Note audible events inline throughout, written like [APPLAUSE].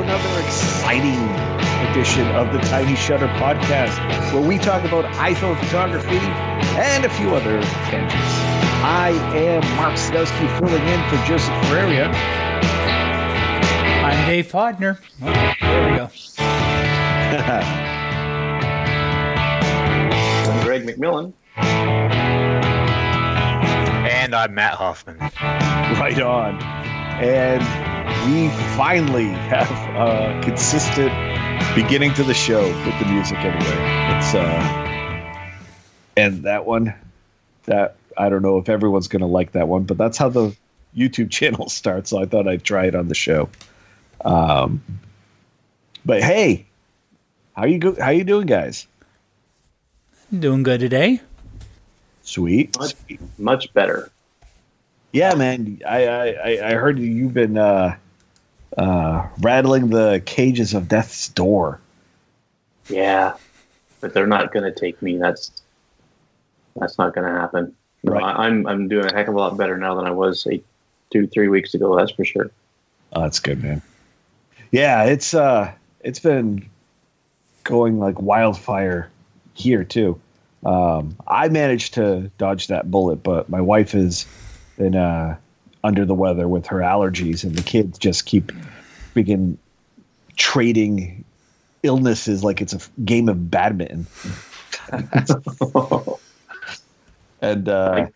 another exciting edition of the Tiny Shutter Podcast, where we talk about iPhone photography and a few other tangents. I am Mark Sadowski, filling in for Joseph Ferreira. I'm Dave Podner. Oh, there we go. [LAUGHS] I'm Greg McMillan. And I'm Matt Hoffman. right on. And we finally have a consistent beginning to the show with the music anyway. It's uh and that one that I don't know if everyone's gonna like that one, but that's how the YouTube [LAUGHS] channel starts, so I thought I'd try it on the show. Um but hey, how you go how you doing guys? Doing good today. Sweet. Much, much better. Yeah, man. I I, I heard you've been uh, uh, rattling the cages of death's door. Yeah, but they're not going to take me. That's that's not going to happen. No, Right. I, I'm I'm doing a heck of a lot better now than I was eight, two, three weeks ago. That's for sure. Oh, that's good, man. Yeah, it's uh, it's been going like wildfire here too. Um, I managed to dodge that bullet, but my wife is in uh, under the weather with her allergies, and the kids just keep begin trading illnesses like it's a game of badminton. [LAUGHS] and uh,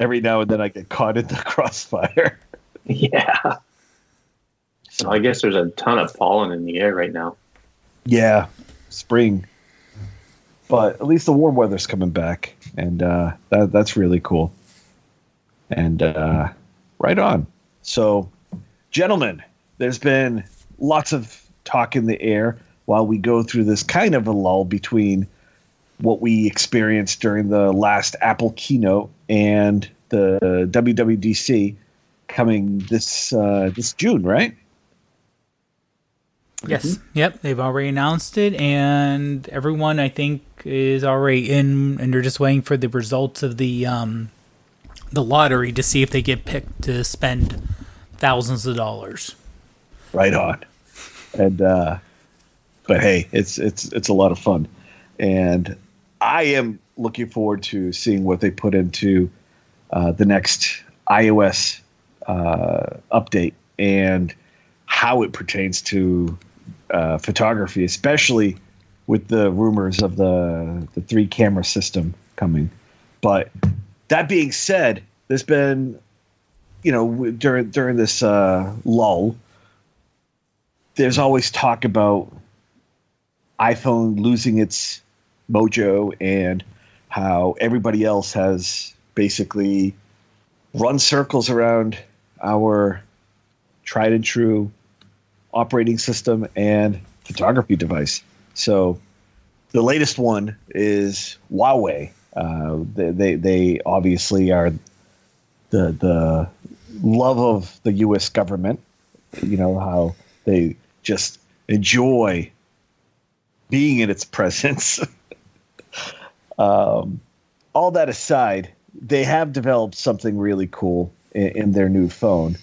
every now and then I get caught in the [LAUGHS] crossfire. yeah. I guess there's a ton of pollen in the air right now. Yeah, spring. But at least the warm weather's coming back, and uh, that that's really cool. And uh, right on. So, gentlemen, there's been lots of talk in the air while we go through this kind of a lull between what we experienced during the last Apple keynote and the WWDC coming this uh, this June, right? Yes. Yep. They've already announced it, and everyone I think is already in, and they're just waiting for the results of the um, the lottery to see if they get picked to spend thousands of dollars. right on and uh but hey it's it's it's a lot of fun and i am looking forward to seeing what they put into uh, the next ios uh, update and how it pertains to uh, photography especially with the rumors of the the three camera system coming. But that being said there's been you know during during this uh, lull there's always talk about iPhone losing its mojo and how everybody else has basically run circles around our tried and true operating system and photography device. So the latest one is Huawei. Uh, they, they they obviously are the the love of the U.S. government. You know how they just enjoy being in its [LAUGHS] presence. um, all that aside, they have developed something really cool in, in their new phone.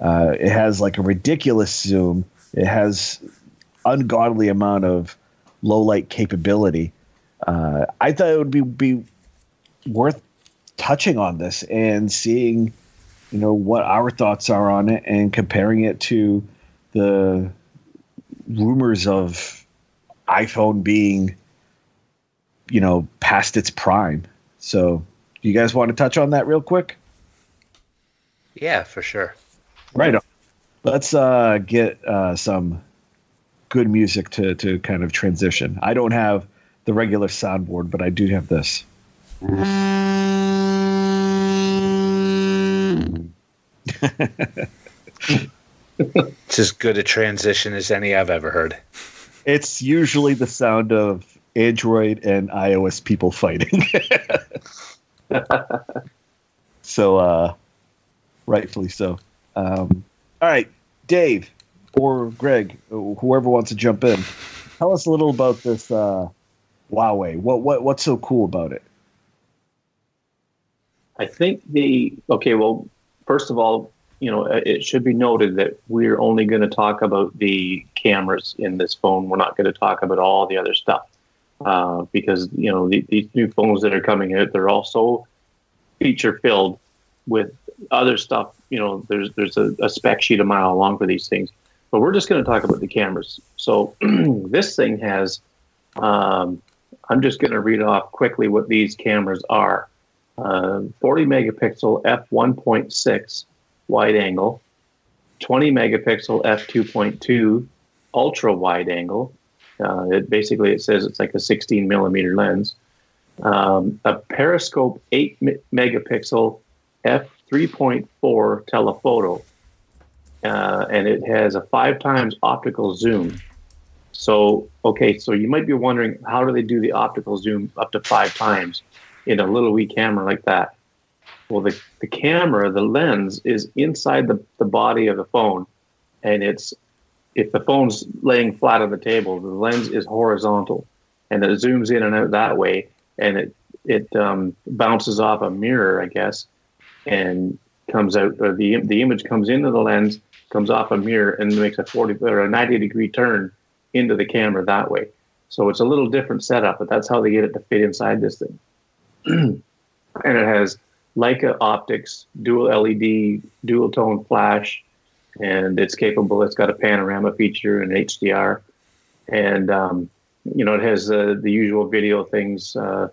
Uh, it has like a ridiculous zoom. It has ungodly amount of low light capability. Uh, I thought it would be be worth touching on this and seeing, you know, what our thoughts are on it and comparing it to the rumors of iPhone being, you know, past its prime. So, do you guys want to touch on that real quick? Yeah, for sure. Right on. Let's uh, get uh, some good music to to kind of transition. I don't have the regular soundboard, but I do have this. [LAUGHS] It's as good a transition as any I've ever heard. It's usually the sound of Android and iOS people fighting. [LAUGHS] so, uh, rightfully so. Um, all right, Dave or Greg, whoever wants to jump in, tell us a little about this uh, Huawei. What what what's so cool about it? I think the okay. Well, first of all, you know, it should be noted that we're only going to talk about the cameras in this phone. We're not going to talk about all the other stuff uh, because you know the, these new phones that are coming out, they're all so feature filled with other stuff. You know, there's there's a, a spec sheet a mile long for these things. But we're just going to talk about the cameras. So [CLEARS THROAT] this thing has. Um, I'm just going to read off quickly what these cameras are. Uh, 40 megapixel f1.6 wide angle, 20 megapixel f2.2 ultra wide angle. Uh, it basically it says it's like a 16 millimeter lens. Um, a periscope 8 megapixel f3.4 telephoto, uh, and it has a five times optical zoom. So okay, so you might be wondering how do they do the optical zoom up to five times in a little wee camera like that? Well, the, the camera, the lens is inside the, the body of the phone, and it's if the phone's laying flat on the table, the lens is horizontal, and it zooms in and out that way, and it it um, bounces off a mirror, I guess, and comes out. The the image comes into the lens, comes off a mirror, and makes a forty or a ninety degree turn into the camera that way. So it's a little different setup, but that's how they get it to fit inside this thing. [CLEARS THROAT] and it has Leica optics, dual LED, dual tone flash, and it's capable. It's got a panorama feature and HDR, and um, you know it has uh, the usual video things. Uh,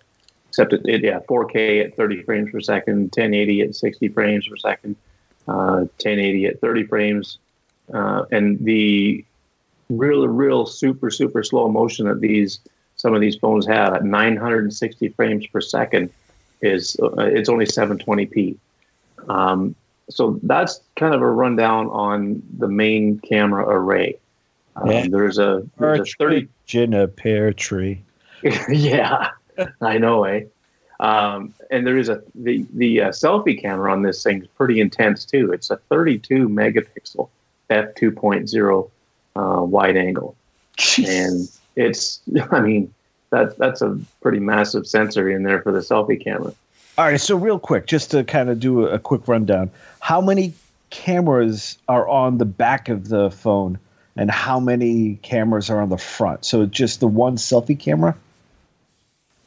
except it, it, yeah, 4K at 30 frames per second, 1080 at 60 frames per second, uh, 1080 at 30 frames, uh, and the real, real super, super slow motion that these some of these phones have at 960 frames per second is uh, it's only 720p. Um, so that's kind of a rundown on the main camera array. Um, yeah. There's a, there's a 30 in a pear tree. [LAUGHS] yeah, [LAUGHS] I know, eh? Um, and there is a the the uh, selfie camera on this thing is pretty intense too. It's a 32 megapixel f 2.0 uh, wide angle, Jeez. and it's [LAUGHS] I mean that's that's a pretty massive sensor in there for the selfie camera. All right, so real quick, just to kind of do a quick rundown, how many cameras are on the back of the phone, and how many cameras are on the front? So just the one selfie camera.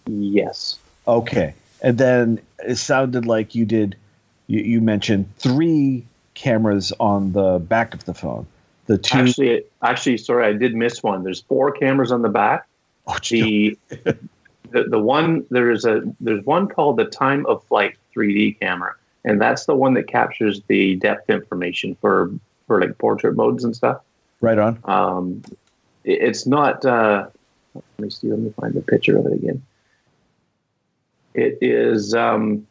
Yes. Okay, and then it sounded like you did. You, you mentioned three cameras on the back of the phone. The two. Actually, actually, sorry, I did miss one. There's four cameras on the back. Oh, the, [LAUGHS] the the one there's a there's one called the time of flight 3D camera, and that's the one that captures the depth information for for like portrait modes and stuff. Right on. Um, it, it's not. Uh, let me see. Let me find the picture of it again. It is. Um,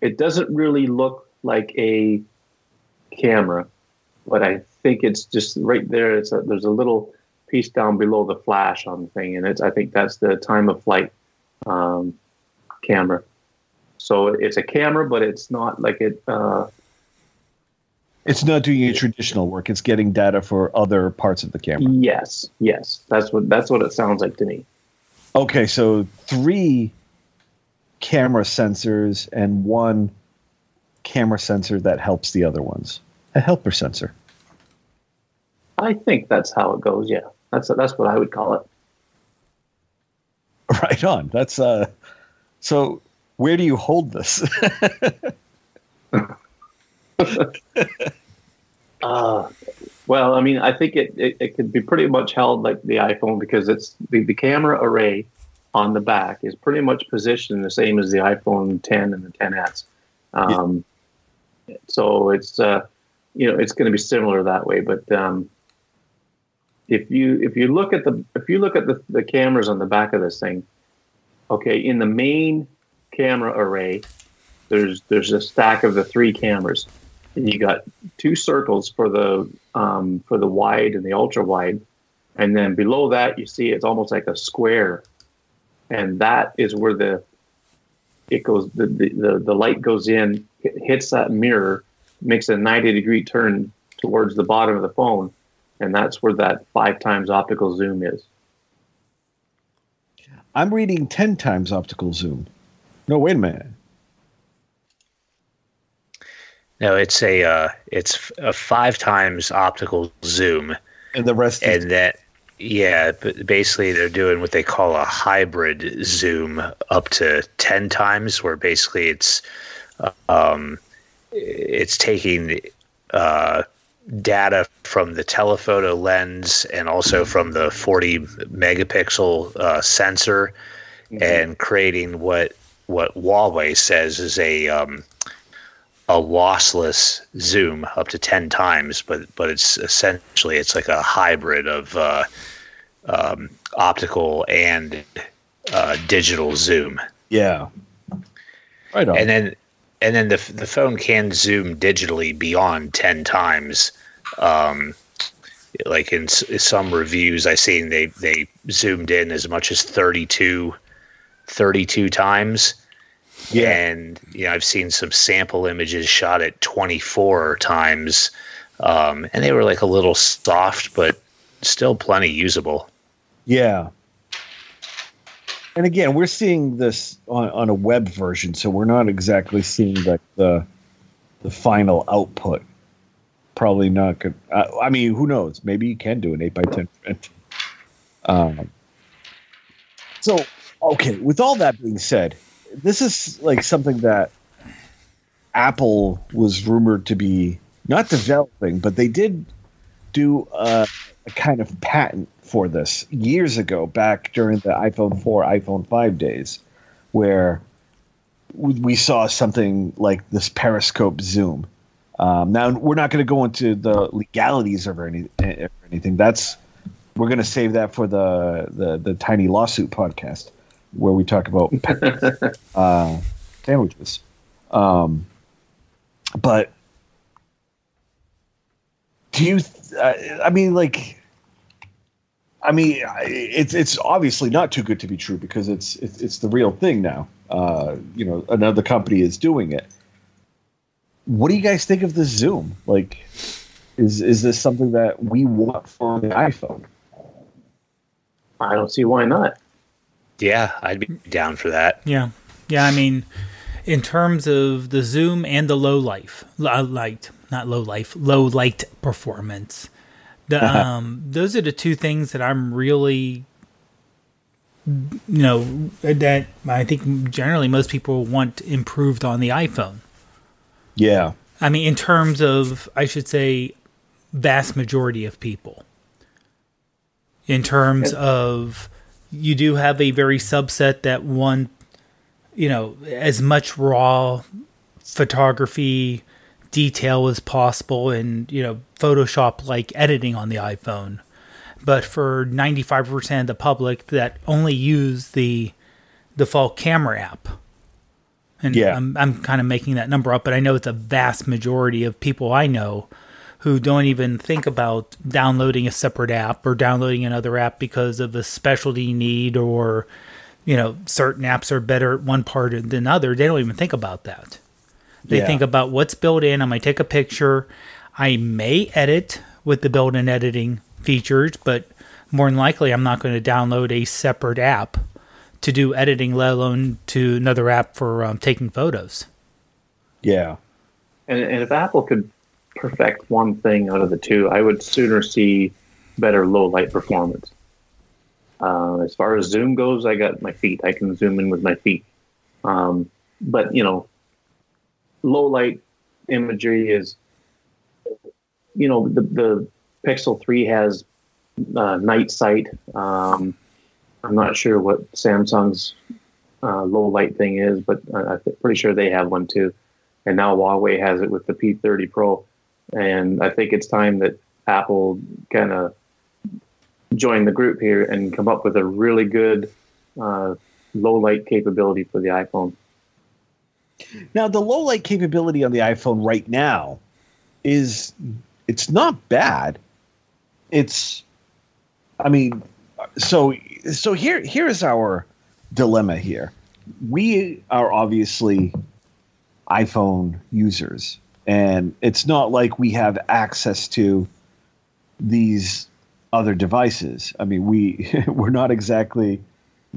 it doesn't really look like a camera, but I think it's just right there. It's a, there's a little piece down below the flash on the thing, and it's I think that's the time of flight um, camera. So it's a camera, but it's not like it. Uh, it's not doing any traditional work. It's getting data for other parts of the camera. Yes, yes, that's what that's what it sounds like to me. Okay, so three camera sensors and one camera sensor that helps the other ones. A helper sensor. I think that's how it goes. Yeah, that's that's what I would call it. [LAUGHS] Right on. That's uh. So, where do you hold this? [LAUGHS] uh, well, I mean, I think it, it, it could be pretty much held like the iPhone because it's the, the camera array on the back is pretty much positioned the same as the iPhone 10 and the 10s. Um, yeah. So it's uh, you know it's going to be similar that way, but um, if you if you look at the if you look at the, the cameras on the back of this thing, okay, in the main camera array, there's there's a stack of the three cameras, and you got two circles for the um, for the wide and the ultra wide, and then below that you see it's almost like a square, and that is where the it goes the the, the, the light goes in, hits that mirror, makes a ninety degree turn towards the bottom of the phone, and that's where that five times optical zoom is. I'm reading 10 times optical zoom. No, wait a minute. No, it's a uh, it's a five times optical zoom, And the rest is and that yeah, but basically they're doing what they call a hybrid zoom up to ten times, where basically it's um, it's taking uh, data from the telephoto lens and also from the 40 megapixel uh, sensor and creating what what Huawei says is a um, a lossless zoom up to 10 times but but it's essentially it's like a hybrid of uh, um, optical and uh, digital zoom yeah. Right on. and then and then the the phone can zoom digitally beyond 10 times um like in s- some reviews i've seen they they zoomed in as much as 32 32 times Yeah. and you know i've seen some sample images shot at 24 times um and they were like a little soft but still plenty usable Yeah. And again, we're seeing this on, on a web version, so we're not exactly seeing like the the final output. Probably not good. I, I mean, who knows? Maybe you can do an eight by ten print. Um. So okay, with all that being said, this is like something that Apple was rumored to be not developing, but they did do a, a kind of patent for this years ago, back during the iPhone 4, iPhone 5 days, where we saw something like this periscope zoom. Um, now we're not going to go into the legalities of any, or anything. That's we're going to save that for the, the the tiny lawsuit podcast where we talk about [LAUGHS] uh, sandwiches. Um, but do you? Th- uh, I mean, like, I mean, I- it's it's obviously not too good to be true because it's it's, it's the real thing now. Uh, you know, another company is doing it. What do you guys think of the Zoom? Like, is is this something that we want for the iPhone? I don't see why not. Yeah i'd be down for that Yeah, yeah. I mean, in terms of the zoom and the low life, uh, light, not low life, low light performance. The um, those are the two things that I'm really, you know, that I think generally most people want improved on the iPhone. Yeah, I mean, in terms of, I should say, vast majority of people. In terms of, you do have a very subset that want, you know, as much raw photography detail as possible and, you know, Photoshop like editing on the iPhone. But for 95% of the public that only use the default camera app, and Yeah. I'm, I'm kind of making that number up, but I know it's a vast majority of people I know who don't even think about downloading a separate app or downloading another app because of a specialty need or, you know, certain apps are better at one part than other. They don't even think about that. They Yeah. think about what's built in. I might take a picture. I may edit with the built in editing features, but more than likely, I'm not going to download a separate app to do editing, let alone to another app for um, taking photos. yeah, And, and if Apple could perfect one thing out of the two, I would sooner see better low light performance. Uh, as far as zoom goes, I got my feet. I can zoom in with my feet. Um, but you know, low light imagery is, you know, the the Pixel Three has uh, night sight. Um, I'm not sure what Samsung's uh, low light thing is, but I- I'm pretty sure they have one too and now Huawei has it with the P30 Pro. And I think it's time that Apple kind of join the group here and come up with a really good uh, low light capability for the iPhone. Now, the low light capability on the iPhone right now is it's not bad. It's, I mean, so so here here is our dilemma here. We are obviously iPhone users. And it's not like we have access to these other devices. I mean, we [LAUGHS] we're not exactly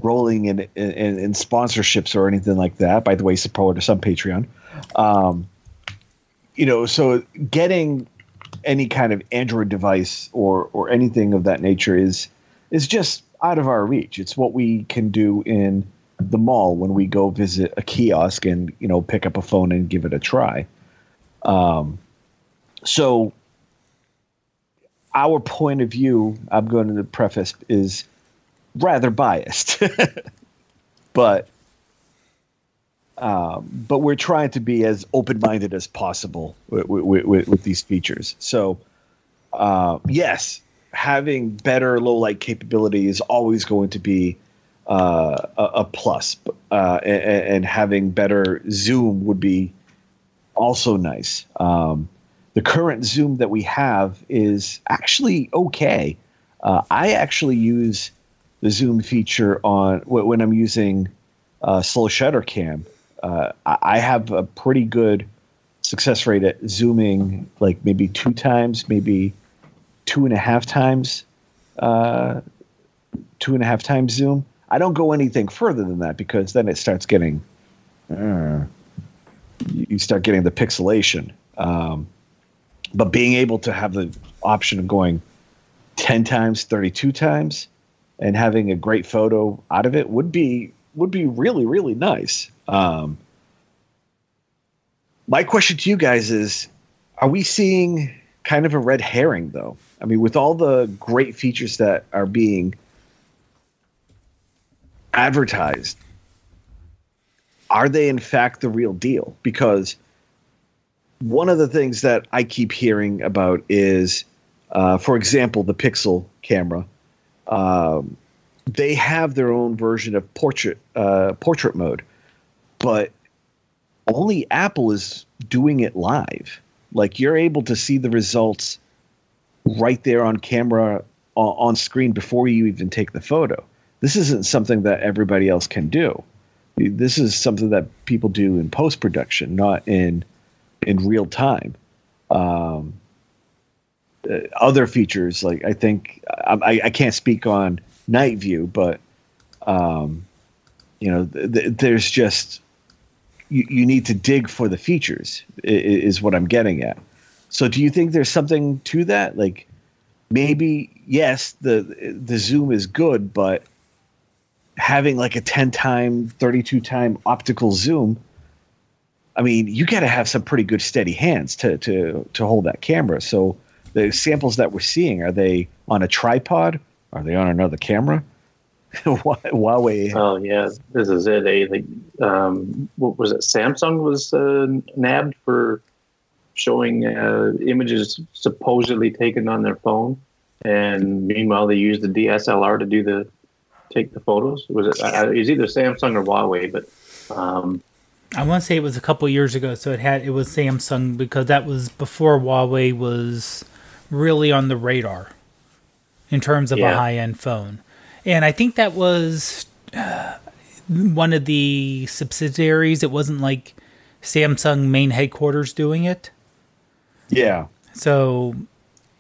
rolling in, in, in sponsorships or anything like that. By the way, support us on Patreon. Um, you know, so getting any kind of Android device or or anything of that nature is is just out of our reach. It's what we can do in the mall when we go visit a kiosk and you know pick up a phone and give it a try. Um, so our point of view, I'm going to preface, is rather biased, [LAUGHS] but um, but we're trying to be as open-minded as possible with, with, with, with these features. So uh, yes, having better low light capability is always going to be uh, a, a, plus, uh, and, and, having better zoom would be also nice. Um, the current zoom that we have is actually okay. Uh, I actually use the zoom feature on when I'm using uh, slow shutter cam. Uh, I have a pretty good success rate at zooming, like maybe two times, maybe two and a half times, uh, two and a half times zoom. I don't go anything further than that because then it starts getting, uh, you start getting the pixelation. Um, but being able to have the option of going 10 times, 32 times, and having a great photo out of it would be would be really really nice. Um, my question to you guys is: Are we seeing kind of a red herring though? I mean, with all the great features that are being advertised, are they in fact the real deal? Because one of the things that I keep hearing about is, uh, for example, the Pixel camera. Um, they have their own version of portrait uh, portrait mode, but only Apple is doing it live. Like you're able to see the results right there on camera on screen before you even take the photo. This isn't something that everybody else can do. This is something that people do in post production, not in in real time. Um, uh, other features like I think I, I can't speak on night view, but um, you know, th- th- there's just you, you need to dig for the features is, is what I'm getting at. So, do you think there's something to that? Like, maybe yes, the the zoom is good, but having like a 10 time, 32 time optical zoom, I mean, you got to have some pretty good steady hands to to to hold that camera. So, the samples that we're seeing are they on a tripod? Are they on another camera? [LAUGHS] Huawei. Oh yeah, this is it. Like, um, what was it? Samsung was uh, nabbed for showing uh, images supposedly taken on their phone, and meanwhile they used the DSLR to do the take the photos. Was it? Uh, it was either Samsung or Huawei, but. Um, I want to say it was a couple years ago, so it had it was Samsung because that was before Huawei was really on the radar in terms of yeah. a high end phone. And I think that was uh, one of the subsidiaries. It wasn't like Samsung main headquarters doing it. Yeah. So,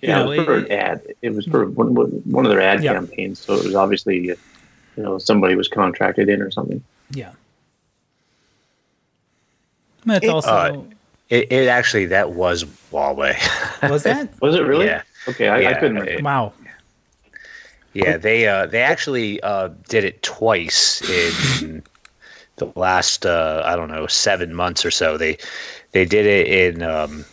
yeah, know, it was for it, ad. It was for one, one of their ad yeah. campaigns. So it was obviously, you know, somebody was contracted in or something. Yeah. That's it, also. Uh, it, it actually that was Huawei. [LAUGHS] Was that? was it really? Yeah. Okay, I, yeah, I couldn't. It, wow. Yeah, they uh, they actually uh, did it twice in the last uh, I don't know seven months or so. They they did it in um,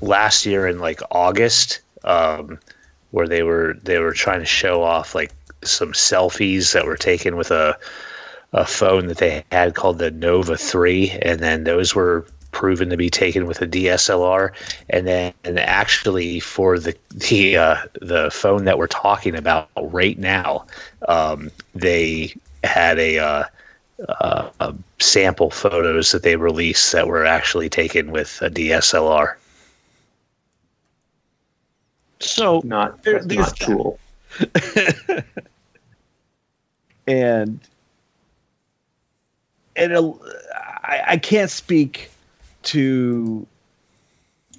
last year in like August, um, where they were they were trying to show off like some selfies that were taken with a a phone that they had called the Nova Three, and then those were proven to be taken with a DSLR, and then and actually for the the uh, the phone that we're talking about right now, um, they had a, uh, uh, a sample photos that they released that were actually taken with a DSLR. So not that's not cool. [LAUGHS] and and I, I can't speak to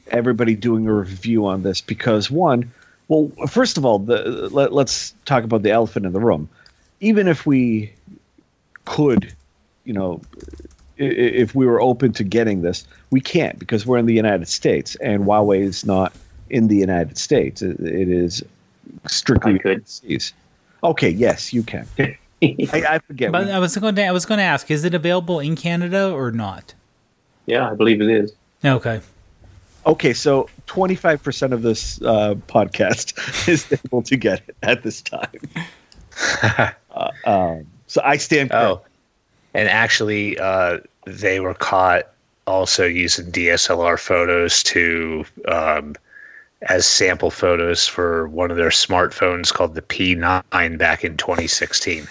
everybody doing a review on this because one, well, first of all, the let, let's talk about the elephant in the room. Even if we could, you know, if we were open to getting this, we can't because we're in the United States and Huawei is not in the United States. It is strictly I could. overseas. Okay, yes, you can. [LAUGHS] I, I forget. But We- I was going to I was going to ask, is it available in Canada or not? yeah, I believe it is. Okay. Okay, so 25% of this uh, podcast [LAUGHS] is able to get it at this time. [LAUGHS] uh, um, so I stand. Oh, and actually, uh, they were caught also using DSLR photos to um, as sample photos for one of their smartphones called the P9 back in 2016.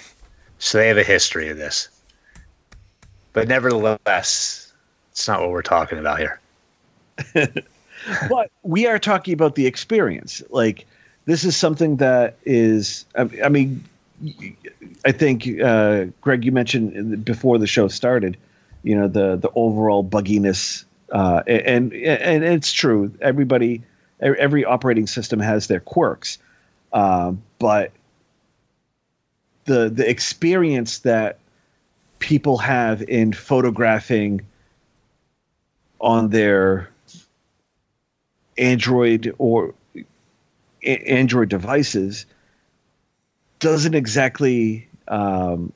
So they have a history of this. But nevertheless, it's not what we're talking about here. [LAUGHS] but we are talking about the experience. Like this is something that is. I, I mean, I think uh, Greg, you mentioned before the show started. You know the the overall bugginess, uh, and and it's true. Everybody, every operating system has their quirks, um, but the the experience that people have in photographing on their Android or a- Android devices doesn't exactly um,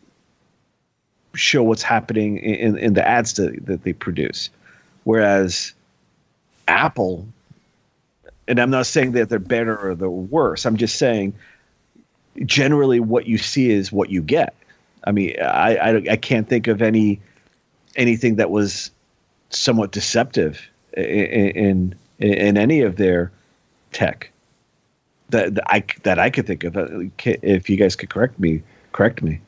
show what's happening in, in the ads that they produce. Whereas Apple, and I'm not saying that they're better or they're worse, I'm just saying generally what you see is what you get. I mean, I, I, I can't think of any anything that was somewhat deceptive in, in in any of their tech that, that I that I could think of. Uh, If you guys could correct me, correct me.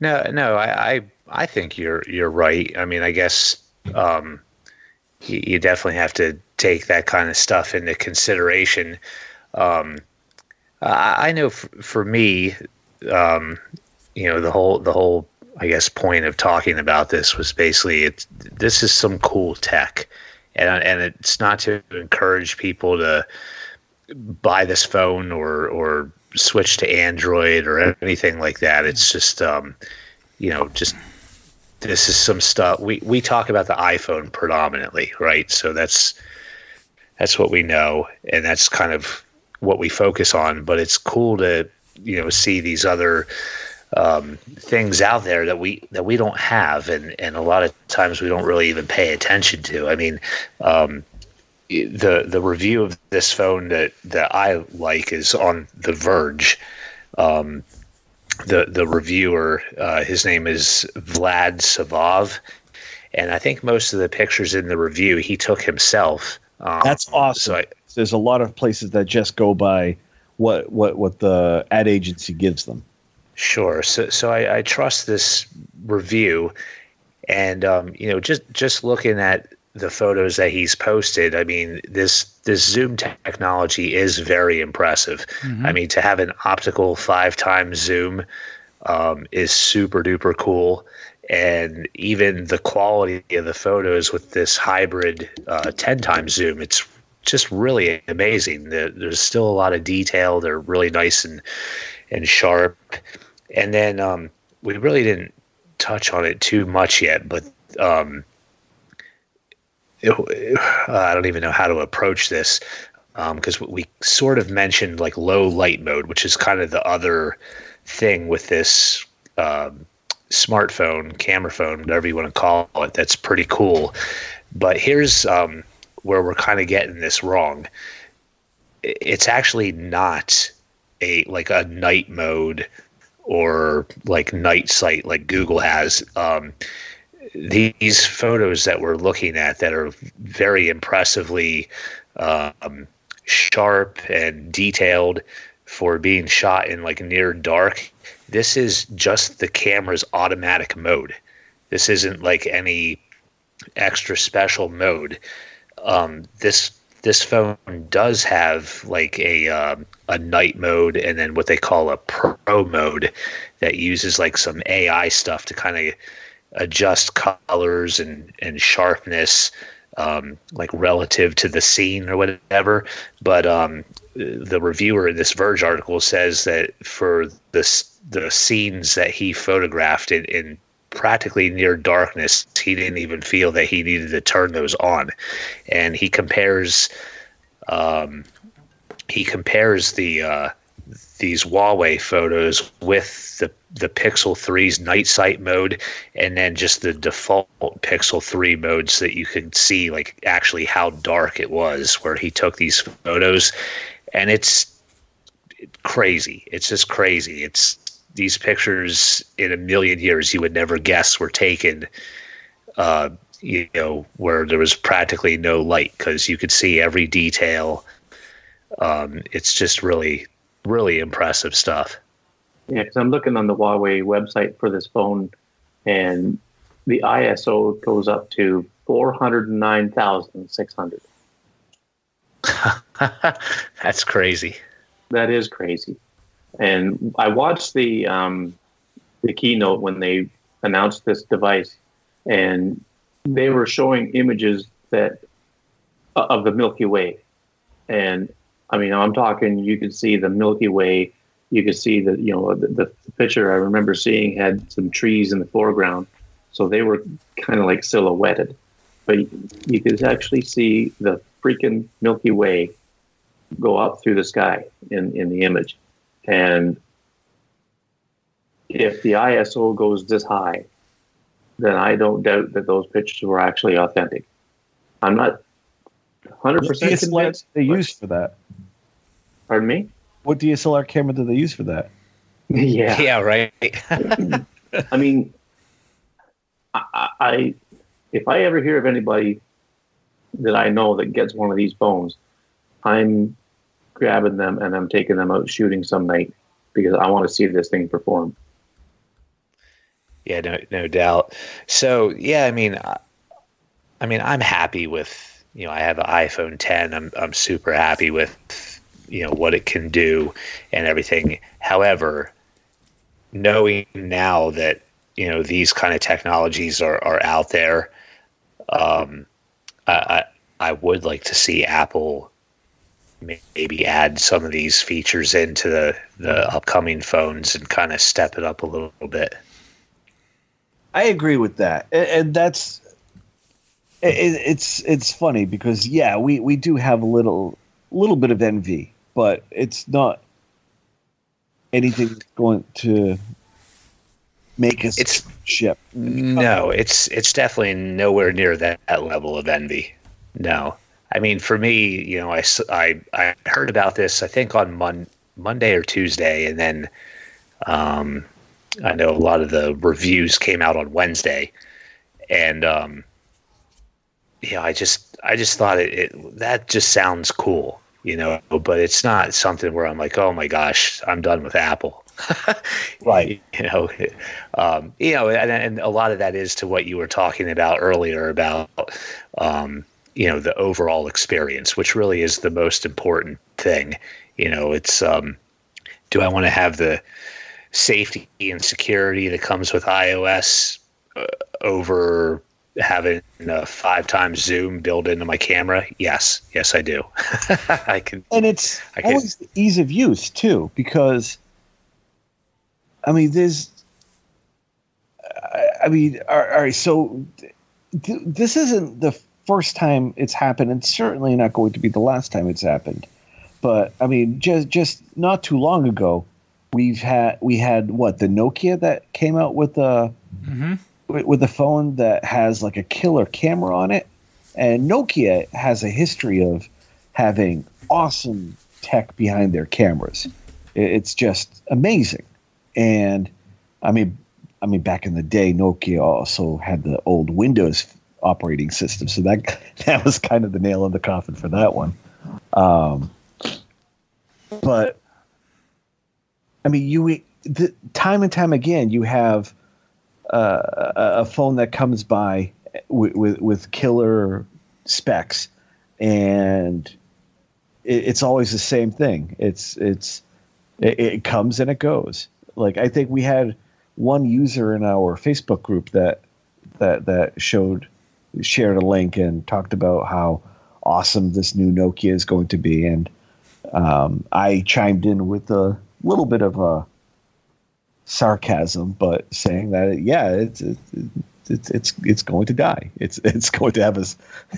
No, no, I, I, I think you're you're right. I mean, I guess um, you, you definitely have to take that kind of stuff into consideration. Um, I, I know f- for me, um, you know, the whole the whole I guess point of talking about this was basically it's this is some cool tech, and and it's not to encourage people to buy this phone or or switch to Android or anything like that. It's just um, you know, just this is some stuff we we talk about the iPhone predominantly, right? So that's that's what we know and that's kind of what we focus on, but it's cool to, you know, see these other um, things out there that we that we don't have and and a lot of times we don't really even pay attention to. I mean, um, the the review of this phone that that I like is on The Verge. Um, the the reviewer, uh, his name is Vlad Savov, and I think most of the pictures in the review he took himself. Um, That's awesome. So I, There's a lot of places that just go by what what what the ad agency gives them. Sure. So, so I, I trust this review, and um, you know, just just looking at the photos that he's posted, I mean, this this zoom technology is very impressive. I mean, to have an optical five times zoom um, is super duper cool, and even the quality of the photos with this hybrid uh, ten times zoom, it's just really amazing. There's still a lot of detail. They're really nice and and sharp. And then um, we really didn't touch on it too much yet, but um, it, uh, I don't even know how to approach this because we sort of mentioned like low light mode, which is kind of the other thing with this um, smartphone, camera phone, whatever you want to call it. That's pretty cool. But here's um, where we're kind of getting this wrong. It's actually not a like a night mode or like night sight like Google has. Um, these photos that we're looking at that are very impressively um, sharp and detailed for being shot in like near dark. This is just the camera's automatic mode. This isn't like any extra special mode. Um, this this phone does have like a um, a night mode and then what they call a pro mode that uses like some AI stuff to kind of adjust colors and and sharpness um, like relative to the scene or whatever. But um, the reviewer in this Verge article says that for this the scenes that he photographed in, in practically near darkness, he didn't even feel that he needed to turn those on, and he compares um, he compares the uh, these Huawei photos with the the Pixel 3's night sight mode and then just the default Pixel 3 modes that you could see like actually how dark it was where he took these photos and it's crazy. It's just crazy. It's these pictures in a million years you would never guess were taken uh, you know where there was practically no light because you could see every detail um, it's just really really impressive stuff Yeah, because I'm looking on the Huawei website for this phone, and the ISO goes up to 409,600. [LAUGHS] that's crazy That is crazy. And I watched the um, the keynote when they announced this device, and they were showing images that of the Milky Way, and I mean I'm talking. You could see the Milky Way. You could see the you know the, the picture I remember seeing had some trees in the foreground, so they were kind of like silhouetted, but you could actually see the freaking Milky Way go up through the sky in, in the image. And if the ISO goes this high, then I don't doubt that those pictures were actually authentic. I'm not 100% What DSLR convinced. they but- use for that? Pardon me? What DSLR camera do they use for that? [LAUGHS] yeah. [LAUGHS] yeah right [LAUGHS] I mean, I, I- I if I ever hear of anybody that I know that gets one of these phones, I'm grabbing them and I'm taking them out shooting some night because I want to see this thing perform. Yeah, no, no doubt. So yeah, I mean, I, I mean, I'm happy with you know I have an iPhone 10. I'm I'm super happy with you know what it can do and everything. However, knowing now that you know these kind of technologies are are out there, um, I I, would like to see Apple maybe add some of these features into the the upcoming phones and kind of step it up a little bit. I agree with that, and, and that's it, it's it's funny because yeah, we we do have a little little bit of envy, but it's not anything that's going to make us It's- ship. No, it's it's definitely nowhere near that, that level of envy. No, I mean for me, you know, I I heard about this I think on Mon- Monday or Tuesday, and then um, I know a lot of the reviews came out on Wednesday, and um, yeah, I just I just thought it, it that just sounds cool, you know, but it's not something where I'm like, oh my gosh, I'm done with Apple. Right. [LAUGHS] you know um, you know and, and a lot of that is to what you were talking about earlier about um, you know the overall experience which really is the most important thing. You know it's um, do i want to have the safety and security that comes with ios uh, over having a five times zoom built into my camera? Yes. Yes i do. [LAUGHS] I can and it's I can- always the ease of use too because i mean there's I- i mean all all right so th- this isn't the first time it's happened and certainly not going to be the last time it's happened but i mean just just not too long ago we've had we had what the nokia that came out with a hmm with, with a phone that has like a killer camera on it. And Nokia has a history of having awesome tech behind their cameras. It's just amazing. And I mean, I mean, back in the day, Nokia also had the old Windows operating system, so that [LAUGHS] that was kind of the nail in the coffin for that one. Um, but I mean, you the, time and time again, you have uh, a phone that comes by with with, with killer specs, and it, it's always the same thing. It's it's it, it comes and it goes. Like I think we had one user in our Facebook group that that that showed shared a link and talked about how awesome this new Nokia is going to be, and um, I chimed in with a little bit of a sarcasm, but saying that yeah, it's it's it's it's, going to die. It's [LAUGHS] it's going to have a,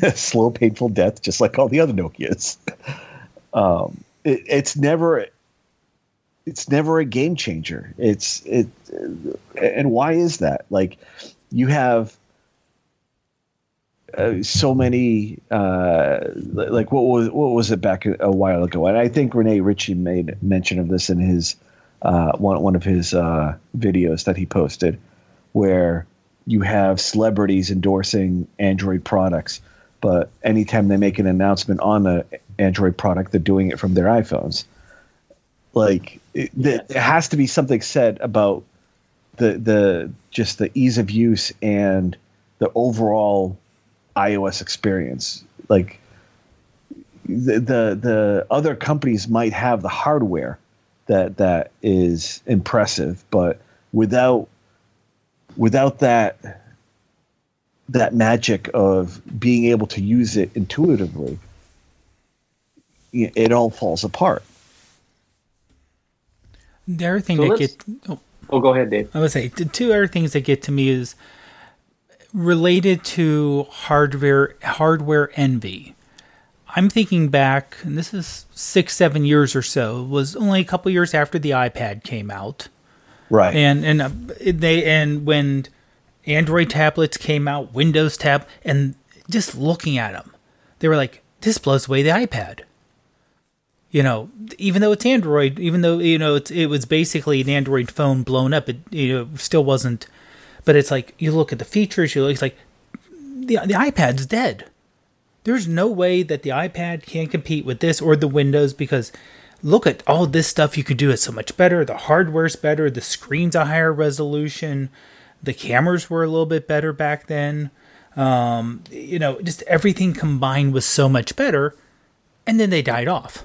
a [LAUGHS] slow, painful death, just like all the other Nokias. [LAUGHS] Um, it, it's never it's never a game changer. It's it, and why is that? Like, you have uh, so many uh, like what was what was it back a while ago? And I think Rene Ritchie made mention of this in his uh, one one of his uh, videos that he posted, where you have celebrities endorsing Android products, but anytime they make an announcement on an Android product, they're doing it from their iPhones. Like it, there has to be something said about the the just the ease of use and the overall iOS experience. Like the the, the other companies might have the hardware that that is impressive, but without without that that magic of being able to use it intuitively, it all falls apart. The other thing so that gets oh, oh, go ahead, Dave. I would say the two other things that get to me is related to hardware hardware envy. I'm thinking back, and this is six, seven years or so. It was only a couple years after the iPad came out, right? And and uh, they and when Android tablets came out, Windows tab, and just looking at them, they were like, "This blows away the iPad." You know, even though it's Android, even though you know it was basically an Android phone blown up, it you know still wasn't. But it's like you look at the features, you look, it's like the the iPad's dead there's no way that the iPad can compete with this or the Windows because look at all this stuff you could do it so much better. The hardware's better, the screen's a higher resolution, the cameras were a little bit better back then. Um, you know, just everything combined was so much better, and then they died off.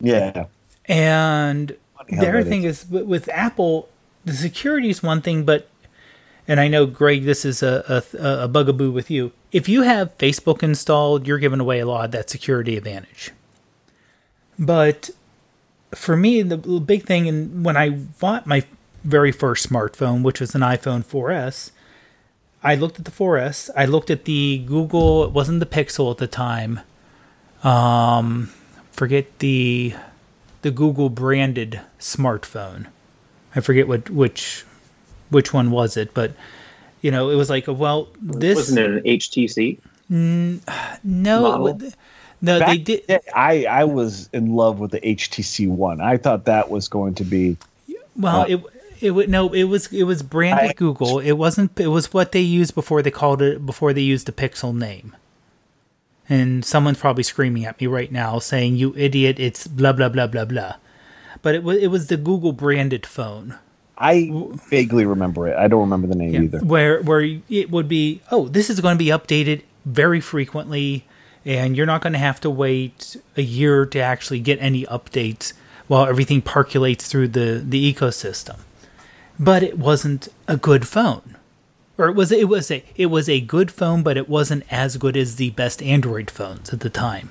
Yeah. And the other thing is. is with Apple, the security is one thing, but and I know Greg, this is a, a, a bugaboo with you. If you have Facebook installed, you're giving away a lot of that security advantage. But for me, the big thing, and when I bought my very first smartphone, which was an iPhone 4S, I looked at the 4S. I looked at the Google. It wasn't the Pixel at the time. Um, forget the the Google branded smartphone. I forget what which which one was it, but you know, it was like, well, this wasn't it an HTC. [SIGHS] no, no, Back they did. Then, I I was in love with the HTC One. I thought that was going to be. Well, uh, it it would no, it was it was branded I, Google. It wasn't. It was what they used before they called it before they used the Pixel name. And someone's probably screaming at me right now, saying, "You idiot! It's blah blah blah blah blah." But it was it was the Google branded phone. I vaguely remember it. I don't remember the name yeah, either. Where where it would be, oh, this is going to be updated very frequently, and you're not going to have to wait a year to actually get any updates while everything percolates through the the ecosystem. But it wasn't a good phone, or it was it was a it was a good phone, but it wasn't as good as the best Android phones at the time.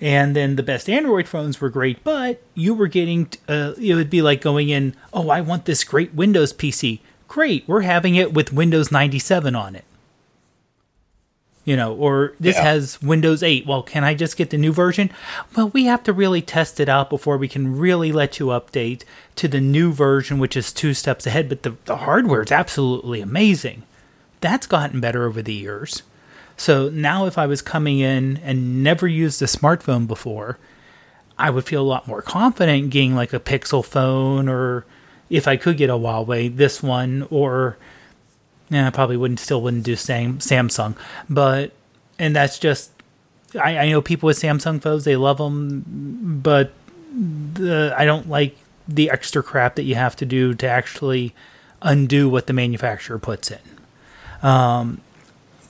And then the best Android phones were great, but you were getting, uh, it would be like going in, oh, I want this great Windows PC. Great, we're having it with Windows 97 on it. You know, or this yeah. has Windows 8. Well, can I just get the new version? Well, we have to really test it out before we can really let you update to the new version, which is two steps ahead. But the, the hardware is absolutely amazing. That's gotten better over the years. So now, if I was coming in and never used a smartphone before, I would feel a lot more confident getting like a Pixel phone, or if I could get a Huawei, this one, or yeah, I probably wouldn't still wouldn't do Sam, Samsung, but and that's just I, I know people with Samsung phones they love them, but the, I don't like the extra crap that you have to do to actually undo what the manufacturer puts in. Um,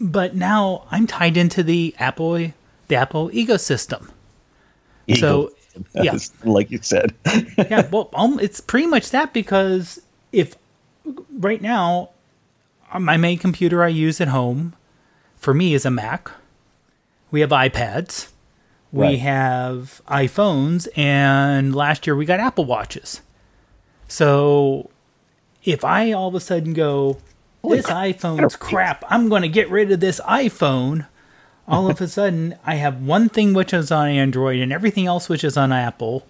but now I'm tied into the Apple the Apple ecosystem. So yeah, [LAUGHS] like you said. yeah, well, um, it's pretty much that because if right now Um, my main computer I use at home, for me is a Mac. We have iPads. We Right. have iPhones, and last year we got Apple Watches. So if I all of a sudden go, this iPhone's crap, I'm going to get rid of this iPhone, all of a [LAUGHS] sudden I have one thing which is on Android and everything else which is on Apple.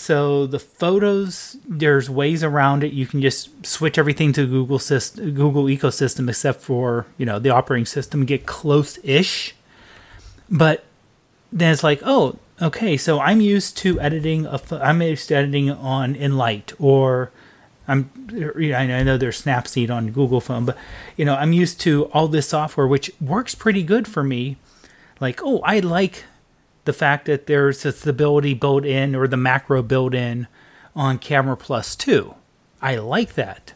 So the photos, there's ways around it. You can just switch everything to Google system, Google ecosystem, except for you know the operating system, get close-ish. But then it's like, oh, okay, so I'm used to editing. A, I'm used to editing on Enlight, or I'm. You know, I know there's Snapseed on Google Phone, but you know, I'm used to all this software, which works pretty good for me. Like, oh, I like the fact that there's a stability built in or the macro built in on Camera Plus 2. I like that.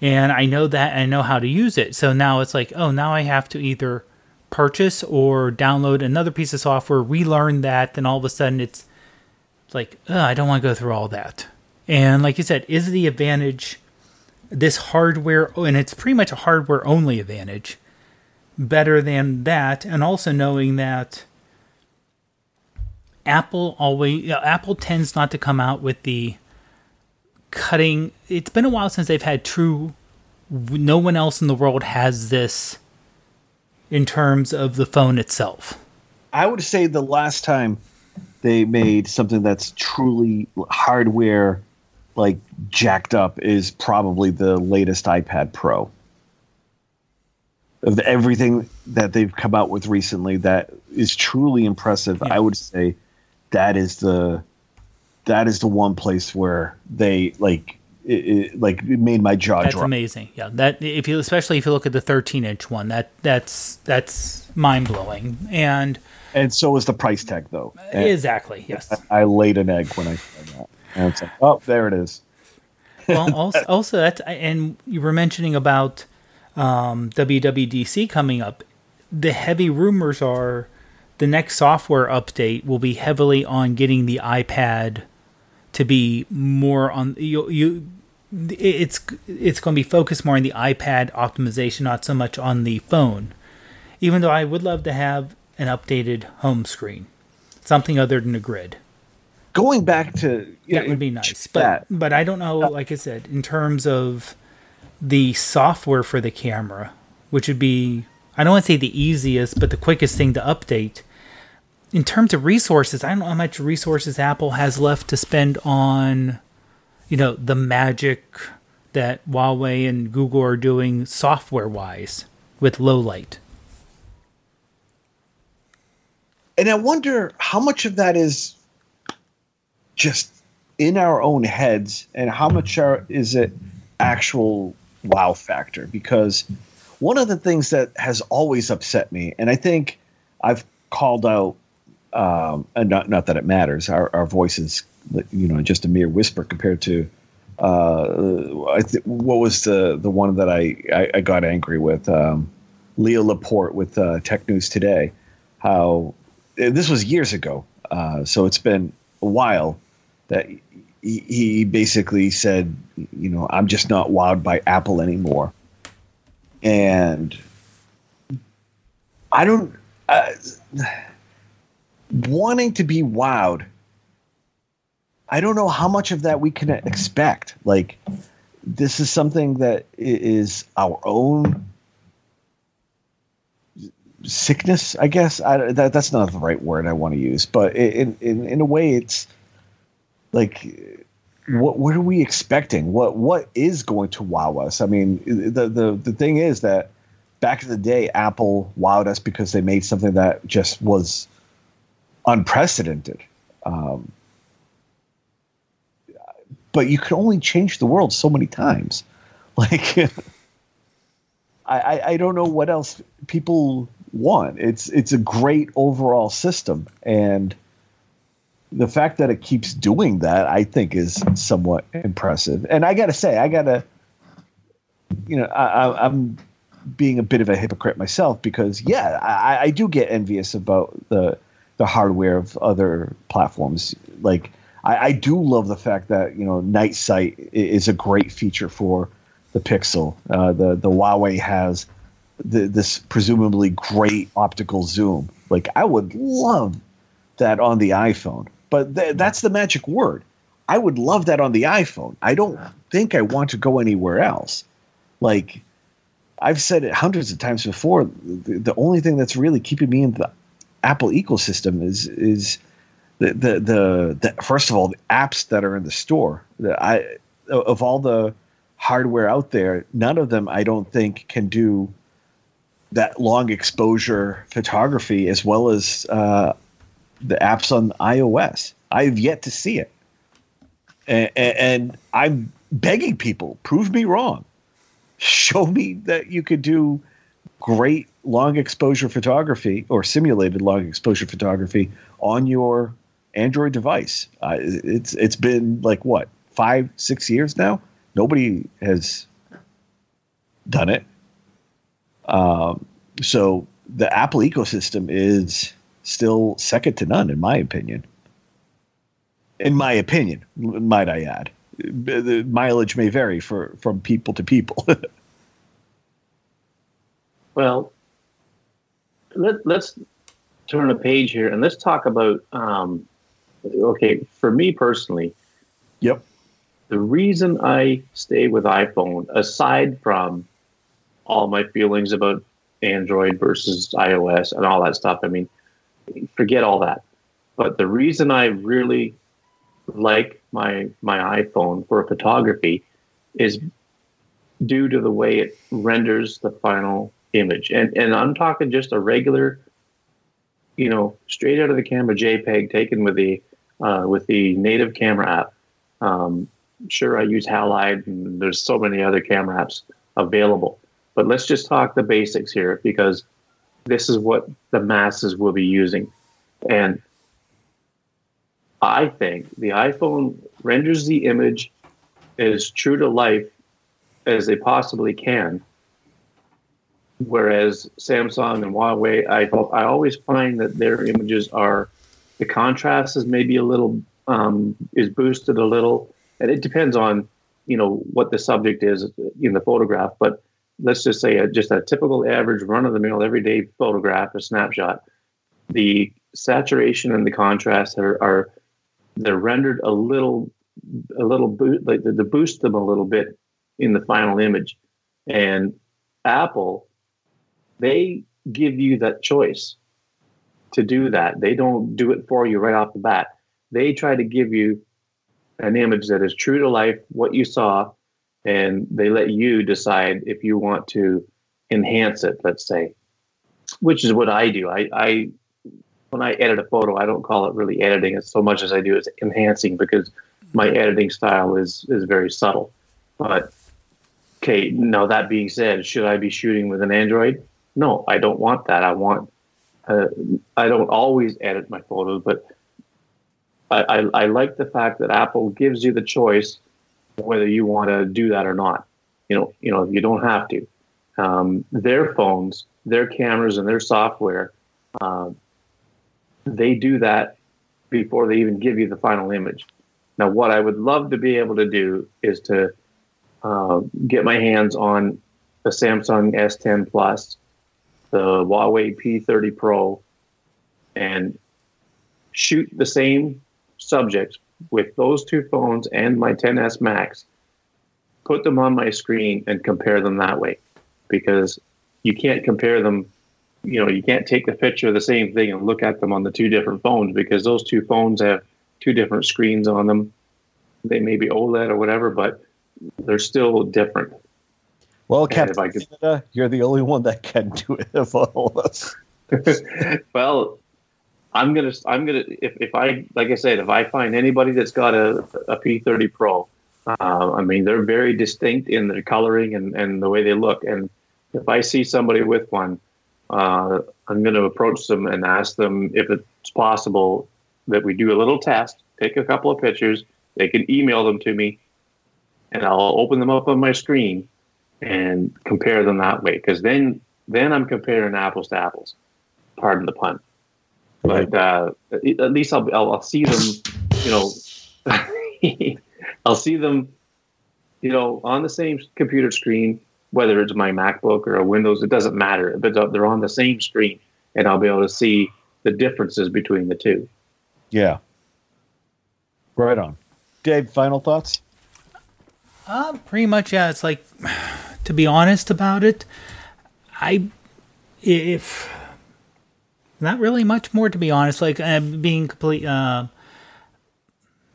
And I know that I know how to use it. So now it's like, oh, now I have to either purchase or download another piece of software, relearn that, then all of a sudden it's like, "Ugh, I don't want to go through all that. And like you said, is the advantage this hardware, and it's pretty much a hardware only advantage, better than that? And also knowing that Apple always you know, Apple tends not to come out with the cutting. It's been a while since they've had true. No one else in the world has this in terms of the phone itself. I would say the last time they made something that's truly hardware like jacked up is probably the latest iPad Pro. Of everything that they've come out with recently that is truly impressive, Yeah. I would say that is the that is the one place where they like it, it like it made my jaw That's drop. amazing. Yeah, that if you especially if you look at the 13 inch one, that that's that's mind blowing. And And so is the price tag though. And exactly, yes. I laid an egg when I said that. And it's like, oh, there it is. well, [LAUGHS] also, also that's and you were mentioning about um, WWDC coming up. The heavy rumors are the next software update will be heavily on getting the iPad to be more on you. you it's it's going to be focused more on the iPad optimization, not so much on the phone. Even though I would love to have an updated home screen, something other than a grid. Going back to That would be nice. But that. but I don't know, like I said, in terms of the software for the camera, which would be I don't want to say the easiest, but the quickest thing to update. In terms of resources, I don't know how much resources Apple has left to spend on, you know, the magic that Huawei and Google are doing software wise with low light. and I wonder how much of that is just in our own heads, and how much are, is it actual wow factor? Because one of the things that has always upset me, and I think I've called out, um, and not not that it matters, our our voices, you know, just a mere whisper compared to. Uh, th- what was the the one that I, I, I got angry with? Um, Leo Laporte with uh, Tech News Today. How this was years ago, uh, so it's been a while that he, he basically said, you know, I'm just not wowed by Apple anymore, and I don't wanting to be wowed. I don't know how much of that we can expect. Like, this is something that is our own sickness, I guess. I, that that's not the right word I want to use, but in in in a way, it's like what what are we expecting? What what is going to wow us? I mean, the the the thing is that back in the day, Apple wowed us because they made something that just was unprecedented. Um, but you can only change the world so many times. [LAUGHS] Like, I, I, don't know what else people want. It's it's a great overall system, and the fact that it keeps doing that, I think, is somewhat impressive. And I got to say, I got to, you know, I, I'm being a bit of a hypocrite myself because, yeah, I, I do get envious about the the hardware of other platforms. Like, I, I do love the fact that you know night sight is a great feature for the Pixel. Uh, the the Huawei has the, this presumably great optical zoom. Like I would love that on the iPhone, but th- that's the magic word. I would love that on the iPhone. I don't think I want to go anywhere else. Like I've said it hundreds of times before. The, the only thing that's really keeping me in the Apple ecosystem is is the, the the the first of all the apps that are in the store. The, I of all the hardware out there, none of them I don't think can do that long exposure photography as well as uh, the apps on iOS. I've yet to see it, and, and I'm begging people prove me wrong. [LAUGHS] Show me that you could do great long exposure photography or simulated long exposure photography on your Android device. Uh, it's it's been like what five six years now. Nobody has done it. Um, so the Apple ecosystem is still second to none, in my opinion. In my opinion, might I add, the mileage may vary for from people to people. [LAUGHS] well, let, let's turn a page here and let's talk about. Um, okay, for me personally, yep. The reason I stay with iPhone, aside from all my feelings about Android versus iOS and all that stuff, I mean, forget all that. But the reason I really like my my iPhone for photography is due to the way it renders the final image. And and I'm talking just a regular, you know, straight out of the camera JPEG taken with the uh, with the native camera app. Um, sure, I use Halide, and there's so many other camera apps available. But let's just talk the basics here because this is what the masses will be using. And I think the iPhone renders the image as true to life as they possibly can. Whereas Samsung and Huawei, I, I always find that their images are the contrast is maybe a little um, is boosted a little, and it depends on you know what the subject is in the photograph. But let's just say a, just a typical average run of the mill everyday photograph, a snapshot, the saturation and the contrast are, are they're rendered a little a little bo- like boost them a little bit in the final image and apple they give you that choice to do that they don't do it for you right off the bat they try to give you an image that is true to life what you saw and they let you decide if you want to enhance it let's say which is what i do i, I when I edit a photo, I don't call it really editing as so much as I do is enhancing because my mm-hmm. editing style is is very subtle. But okay, now that being said, should I be shooting with an Android? No, I don't want that. I want uh, I don't always edit my photos, but I, I, I like the fact that Apple gives you the choice whether you want to do that or not. You know, you know, you don't have to. Um, their phones, their cameras, and their software uh, they do that before they even give you the final image. Now, what I would love to be able to do is to uh, get my hands on a Samsung S10 Plus, the Huawei P30 Pro, and shoot the same subjects with those two phones and my 10s Max, put them on my screen and compare them that way, because you can't compare them you know you can't take the picture of the same thing and look at them on the two different phones because those two phones have two different screens on them. They may be OLED or whatever, but they're still different. Well, Captain could... Canada, you're the only one that can do it of all of us. [LAUGHS] well, I'm gonna, I'm gonna, if, if I, like I said, if I find anybody that's got a, a P30 Pro, uh, I mean, they're very distinct in their coloring and, and the way they look. And if I see somebody with one, uh, I'm going to approach them and ask them if it's possible that we do a little test, take a couple of pictures. They can email them to me, and I'll open them up on my screen and compare them that way. Because then, then I'm comparing apples to apples. Pardon the pun. But uh, at least I'll, I'll, I'll see them. You know, [LAUGHS] I'll see them. You know, on the same computer screen whether it's my MacBook or a Windows, it doesn't matter. But they're on the same screen, and I'll be able to see the differences between the two. Yeah. Right on. Dave, final thoughts? Uh, pretty much, yeah. It's like, to be honest about it, I, if, not really much more to be honest. Like, uh, being complete, uh,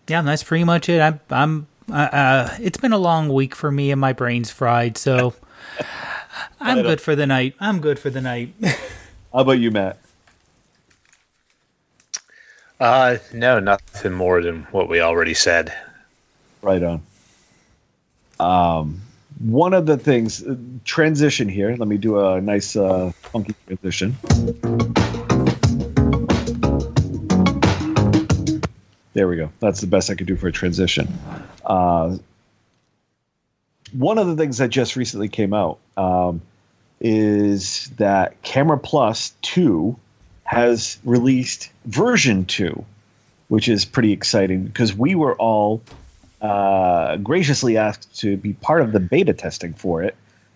yeah, that's pretty much it. I'm, I'm, uh, uh, it's been a long week for me and my brain's fried, so [LAUGHS] I'm good for the night. I'm good for the night. [LAUGHS] How about you, Matt? Uh, no, nothing more than what we already said. Right on. Um, one of the things, uh, transition here. Let me do a nice, uh, funky transition. There we go. That's the best I could do for a transition. Uh, one of the things that just recently came out um, is that Camera Plus 2 has released version 2, which is pretty exciting because we were all uh, graciously asked to be part of the beta testing for it.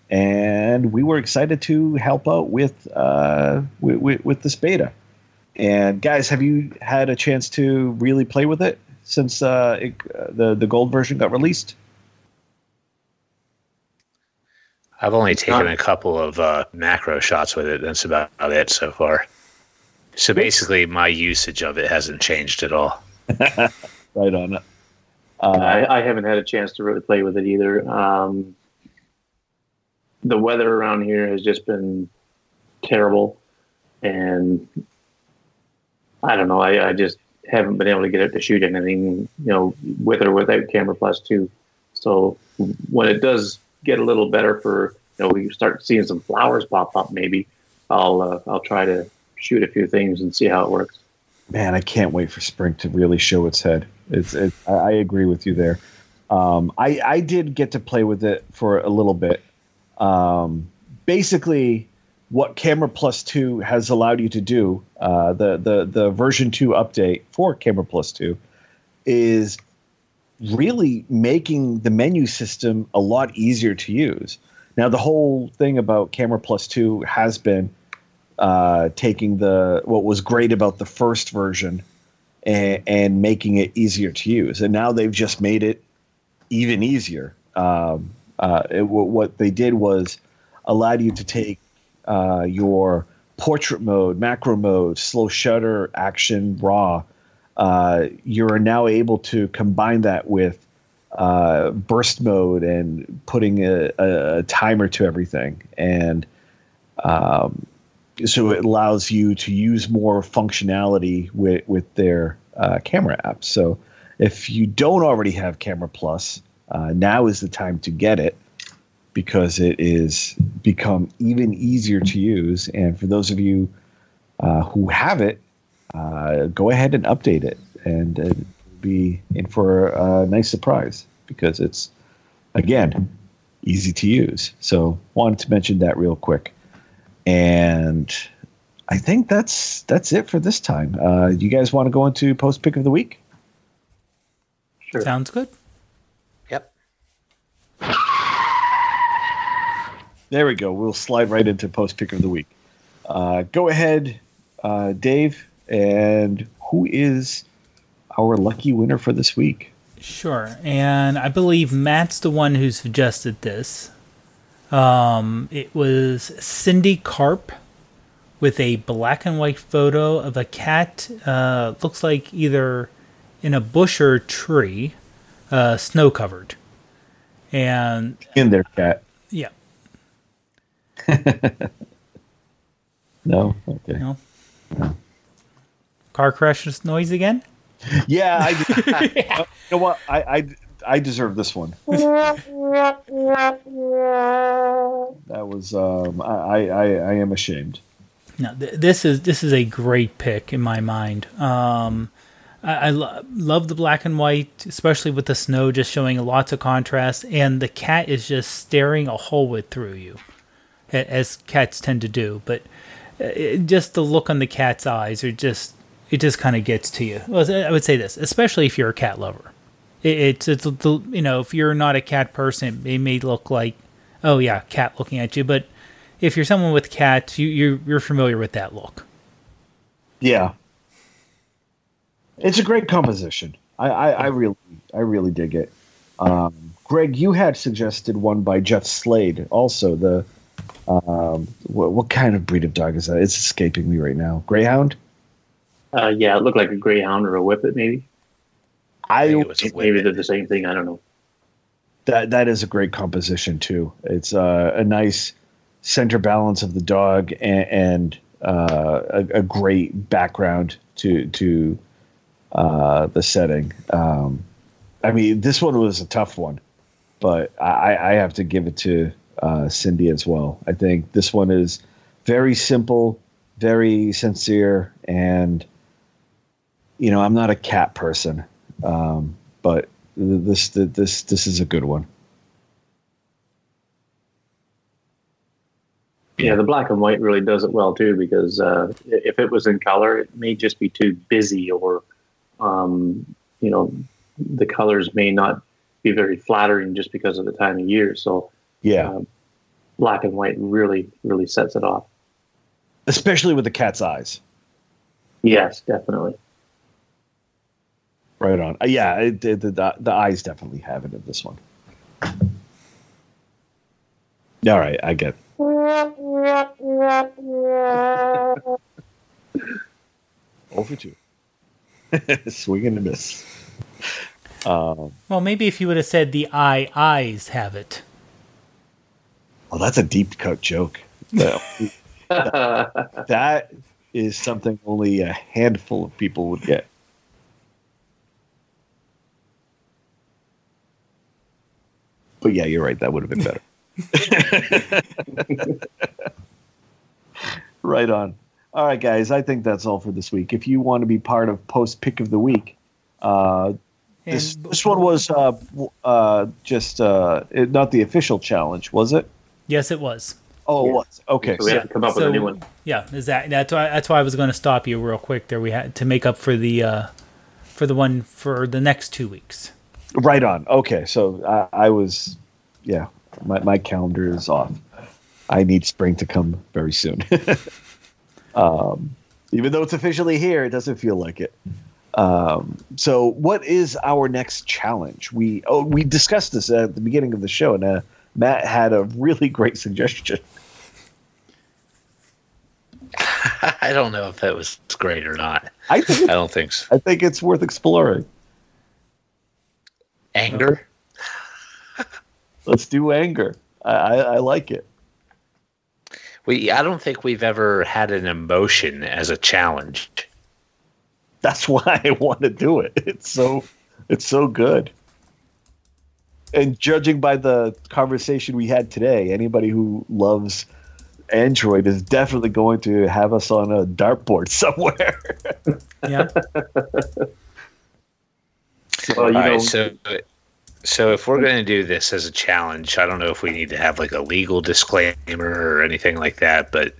And we were excited to help out with, uh, with, with, with this beta. And guys, have you had a chance to really play with it since uh, it, uh, the the gold version got released? I've only taken a couple of uh, macro shots with it. That's about it so far. So basically, my usage of it hasn't changed at all. [LAUGHS] right on. Uh, I, I, haven't had a chance to really play with it either. Um, the weather around here has just been terrible, and I don't know. I, I, just haven't been able to get it to shoot anything, you know, with or without Camera Plus Two. So when it does get a little better for, you know, we start seeing some flowers pop up, maybe I'll uh, I'll try to shoot a few things and see how it works. Man, I can't wait for spring to really show its head. It's, it, I agree with you there. Um, I I did get to play with it for a little bit. Um, basically, what Camera Plus Two has allowed you to do, uh, the the the version two update for Camera Plus Two, is really making the menu system a lot easier to use. Now, the whole thing about Camera Plus Two has been uh, taking the what was great about the first version and, and, making it easier to use, and now they've just made it even easier. Um, uh, it, what they did was allowed you to take uh, your portrait mode, macro mode, slow shutter, action, raw. Uh, you're now able to combine that with uh, burst mode and putting a, a, timer to everything. And um, so it allows you to use more functionality with, with their uh, camera apps. So if you don't already have Camera Plus, uh, now is the time to get it because it is become even easier to use. And for those of you uh, who have it, uh, go ahead and update it and uh, be in for a nice surprise because it's again easy to use. So wanted to mention that real quick. And I think that's that's it for this time. Uh, you guys want to go into post pick of the week? Sure. Sounds good. Yep. There we go. We'll slide right into post pick of the week. Uh, go ahead, uh, Dave, and who is our lucky winner for this week? Sure, and I believe Matt's the one who suggested this. Um, it was Cindy Carp with a black and white photo of a cat. Uh, looks like either in a bush or tree, uh, snow covered, and in their cat. Yeah, [LAUGHS] no. Okay. No. no. Car crash noise again? Yeah, I. [LAUGHS] Uh, you know what? I, I I deserve this one. [LAUGHS] that was um, I, I I am ashamed. No, th- this is this is a great pick in my mind. Um, I, I lo- love the black and white, especially with the snow just showing lots of contrast, and the cat is just staring a hole with through you as cats tend to do. But uh, just the look on the cat's eyes, are just it just kind of gets to you. Well, I would say this, especially if you're a cat lover. It, it's it's you know if you're not a cat person, it may look like oh yeah, cat looking at you. But if you're someone with cats, you you're, you're familiar with that look. Yeah, it's a great composition. I, I, I really I really dig it. Um, Greg, you had suggested one by Jeff Slade. Also, the um, what, what kind of breed of dog is that? It's escaping me right now. Greyhound. Uh, yeah, it looked like a greyhound or a whippet, maybe. I, think it was Maybe they're the same thing. I don't know. that that is a great composition too. It's uh, a nice center balance of the dog and, and uh, a, a great background to to uh, the setting. Um, I mean, this one was a tough one, but I, I have to give it to uh, Cindy as well. I think this one is very simple, very sincere, and you know, I'm not a cat person, um, but this this this is a good one. Yeah, the black and white really does it well too, because uh, if it was in color, it may just be too busy, or um, you know, the colors may not be very flattering just because of the time of year. So, Yeah, um, black and white really, really sets it off. especially with the cat's eyes. Yes, definitely. Right on. Uh, yeah, it, it- the, the the eyes definitely have it in this one. All right, I get. [LAUGHS] Over two. [LAUGHS] Swing and a miss. Um, Well, maybe if you would have said the eye eyes have it. oh, that's a deep cut joke. [LAUGHS] That, that is something only a handful of people would get. But yeah, you're right. That would have been better. [LAUGHS] right on. All right, guys. I think that's all for this week. If you want to be part of post pick of the week, uh, this this one was uh, uh, just uh, it, not the official challenge, was it? Yes, it was. Oh, it Yeah. was. Okay. So we so- have to come up with a new one. Yeah, is that that's why that's why I was going to stop you real quick there. We had to make up for the uh, for the one for the next two weeks. Right on. Okay, so I, I was, yeah, my my calendar is off. I need spring to come very soon. [LAUGHS] um, even though it's officially here, it doesn't feel like it. Um, so, what is our next challenge? We oh we discussed this at the beginning of the show, and uh, Matt had a really great suggestion. [LAUGHS] I don't know if that was great or not. I think I don't think so. I think it's worth exploring. Anger? Let's do anger. I, I, I like it. We I don't think we've ever had an emotion as a challenge. that's [LAUGHS] why I want to do it. It's so it's so good. And judging by the conversation we had today, anybody who loves Android is definitely going to have us on a dartboard [LAUGHS] somewhere. Yeah, [LAUGHS] Well, you All know, right, so so if we're going to do this as a challenge, I don't know if we need to have like a legal disclaimer or anything like that, but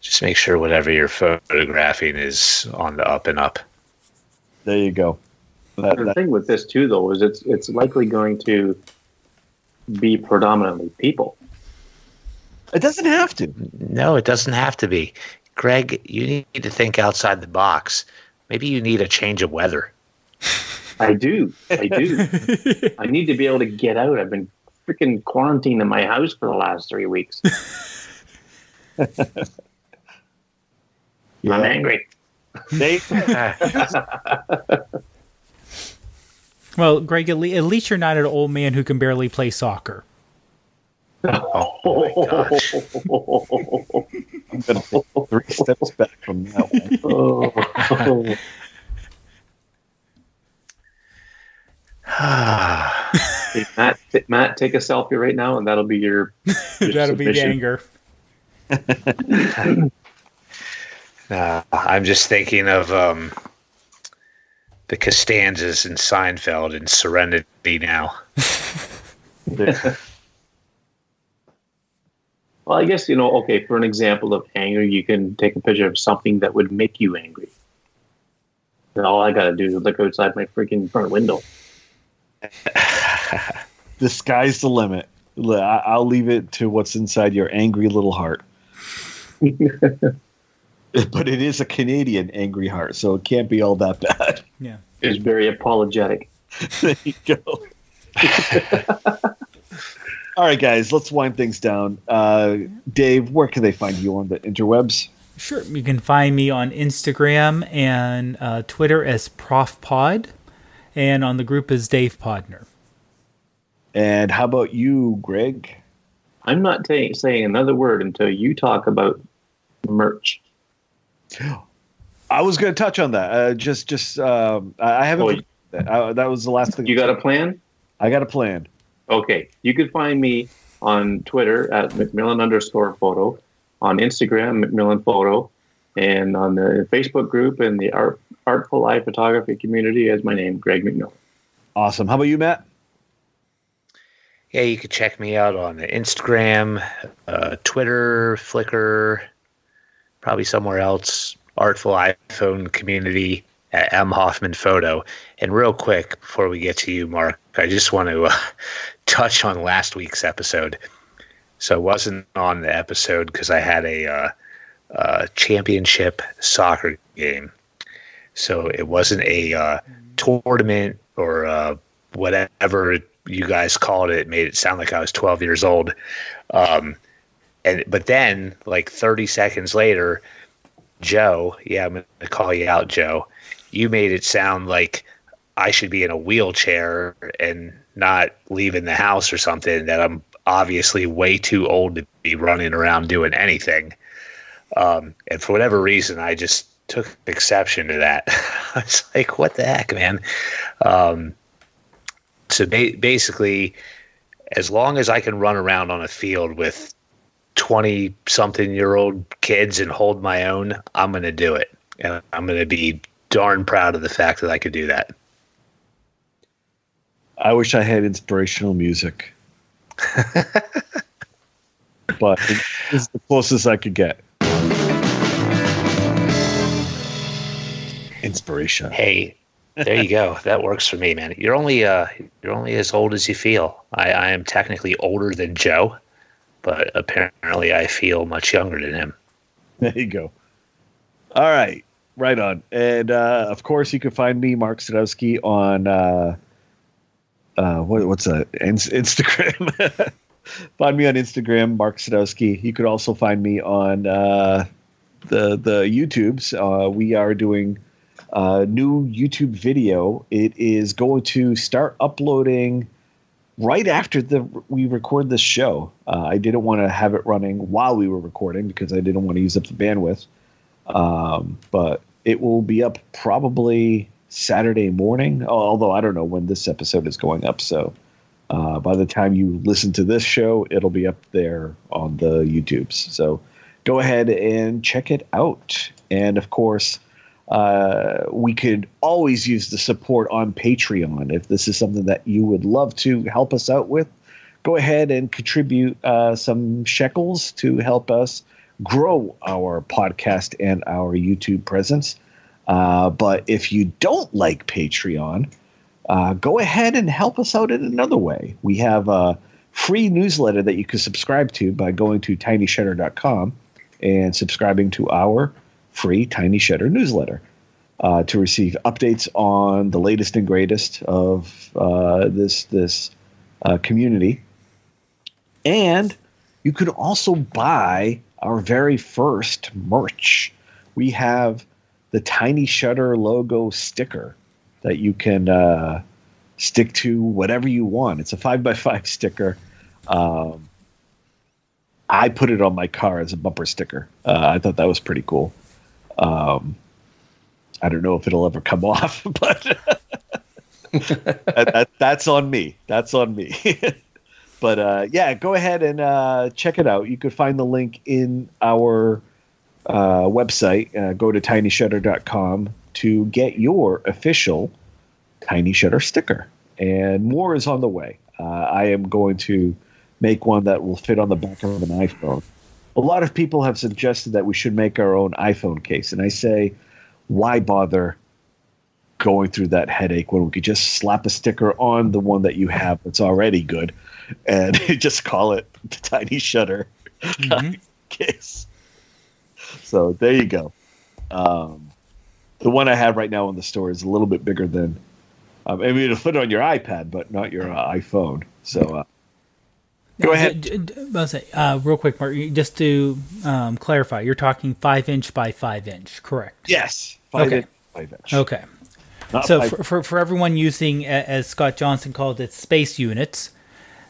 just make sure whatever you're photographing is on the up and up. there you go. That- the thing with this too, though, is it's it's likely going to be predominantly people. it doesn't have to. No, it doesn't have to be. Greg, you need to think outside the box. Maybe you need a change of weather. I do, I do. [LAUGHS] I need to be able to get out. I've been freaking quarantined in my house for the last three weeks. [LAUGHS] I'm angry. [LAUGHS] Well, Greg, at, le- at least you're not an old man who can barely play soccer. Oh my gosh. I'm going to take three steps back from that one. Oh. [SIGHS] Hey, Matt, t- Matt, take a selfie right now, and that'll be your. [LAUGHS] your That'll be the anger. [LAUGHS] Uh, I'm just thinking of um, the Costanzas in Seinfeld and Serenity now. [LAUGHS] Well, I guess you know. Okay, for an example of anger, you can take a picture of something that would make you angry. And all I gotta do is look outside my freaking front window. [LAUGHS] the sky's the limit. I- I'll leave it to what's inside your angry little heart. [LAUGHS] but it is a Canadian angry heart, so it can't be all that bad. Yeah. It's very apologetic. [LAUGHS] there you go. all right, guys, let's wind things down. Uh, Dave, where can they find you on the interwebs? Sure. You can find me on Instagram and uh, Twitter as ProfPod, and on the group is Dave Podner. And how about you, Greg? I'm not ta- saying another word until you talk about merch. I was going to touch on that. Uh, just, just um, I I haven't. Oh, forgotten that. Uh, that was the last thing. You got a plan? I got a plan. Okay. You can find me on Twitter at McMillan underscore photo, on Instagram, McMillan photo, and on the Facebook group and the Art, Artful Eye Photography community as my name, Greg McMillan. Awesome. How about you, Matt? Yeah, you can check me out on Instagram, uh, Twitter, Flickr, probably somewhere else. Artful iPhone community at M Hoffman Photo. And real quick before we get to you, Mark, I just want to uh, [LAUGHS] touch on last week's episode. So I wasn't on the episode because I had a uh, uh, championship soccer game. So it wasn't a uh, tournament or uh, whatever you guys called it. it. Made it sound like I was 12 years old. Um, and but then, like 30 seconds later, Joe, yeah, I'm gonna call you out, Joe. You made it sound like I should be in a wheelchair and not leaving the house or something. That I'm obviously way too old to be running around doing anything. Um, and for whatever reason, I just took exception to that. [LAUGHS] I was like, "What the heck, man?" Um, so ba- basically, as long as I can run around on a field with 20 something year old kids and hold my own, I'm going to do it. And I'm going to be darn proud of the fact that I could do that. I wish I had inspirational music. [LAUGHS] but it's the closest I could get. Inspiration. Hey, there you go. [LAUGHS] That works for me, man. You're only uh you're only as old as you feel. I, I am technically older than Joe, but apparently I feel much younger than him. There you go. All right. Right on. And uh, of course, you can find me, Mark Sadowski, on uh, uh, what, what's that? In- Instagram. [LAUGHS] find me on Instagram, Mark Sadowski. You could also find me on uh, the the YouTubes. Uh, we are doing a new YouTube video. It is going to start uploading right after the we record this show. Uh, I didn't want to have it running while we were recording because I didn't want to use up the bandwidth. Um, but it will be up probably Saturday morning. Although I don't know when this episode is going up, so uh, by the time you listen to this show, it'll be up there on the YouTubes. So go ahead and check it out. And of course, uh, we could always use the support on Patreon. If this is something that you would love to help us out with, go ahead and contribute uh, some shekels to help us grow our podcast and our YouTube presence. Uh, but if you don't like Patreon, uh, go ahead and help us out in another way. We have a free newsletter that you can subscribe to by going to tinyshutter.com and subscribing to our free Tiny Shutter newsletter uh, to receive updates on the latest and greatest of uh, this this uh, community. And you can also buy our very first merch. We have the Tiny Shutter logo sticker that you can uh, stick to whatever you want. It's a five by five [LAUGHS] sticker. Um, I put it on my car as a bumper sticker. Uh, I thought that was pretty cool. Um, I don't know if it'll ever come [LAUGHS] off, but that, that, that's on me. That's on me. [LAUGHS] but uh, yeah, go ahead and uh, check it out. You could find the link in our uh, website. Uh, go to tinyshutter.com to get your official Tiny Shutter sticker. And more is on the way. Uh, I am going to make one that will fit on the back of an iPhone. A lot of people have suggested that we should make our own iPhone case. And I say, why bother going through that headache when we could just slap a sticker on the one that you have that's already good and [LAUGHS] just call it the tiny shutter Mhm. [LAUGHS] case. So there you go. Um, the one I have right now in the store is a little bit bigger than. Um, I mean, it'll fit on your iPad, but not your uh, iPhone. So uh, Go ahead. d- d- d- I'll say, uh, real quick, Mark, just to um, clarify, you're talking five inch by five inch, correct? yes, five Okay. inch, five inch. Okay. Not So five- for, for, for everyone using, as Scott Johnson called it, space units,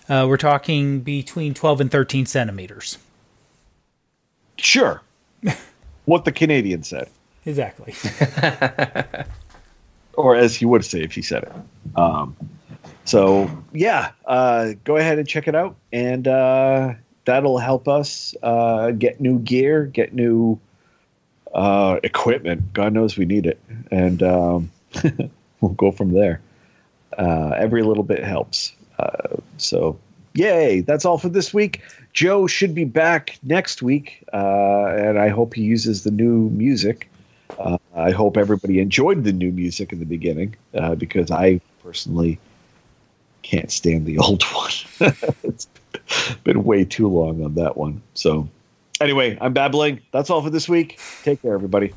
uh, we're talking between 12 and 13 centimeters. sure, [LAUGHS] what the Canadian said, Exactly. [LAUGHS] or as he would say if he said it. Um, so yeah, uh, go ahead and check it out, and uh, that'll help us uh, get new gear, get new uh, equipment. God knows we need it, and um, [LAUGHS] we'll go from there. Uh, every little bit helps. Uh, so, yay! That's all for this week. Joe should be back next week, and I hope he uses the new music. Uh, I hope everybody enjoyed the new music in the beginning uh, because I personally can't stand the [LAUGHS] old one. it's been way too long on that one. So, anyway, I'm babbling. That's all for this week. Take care, everybody.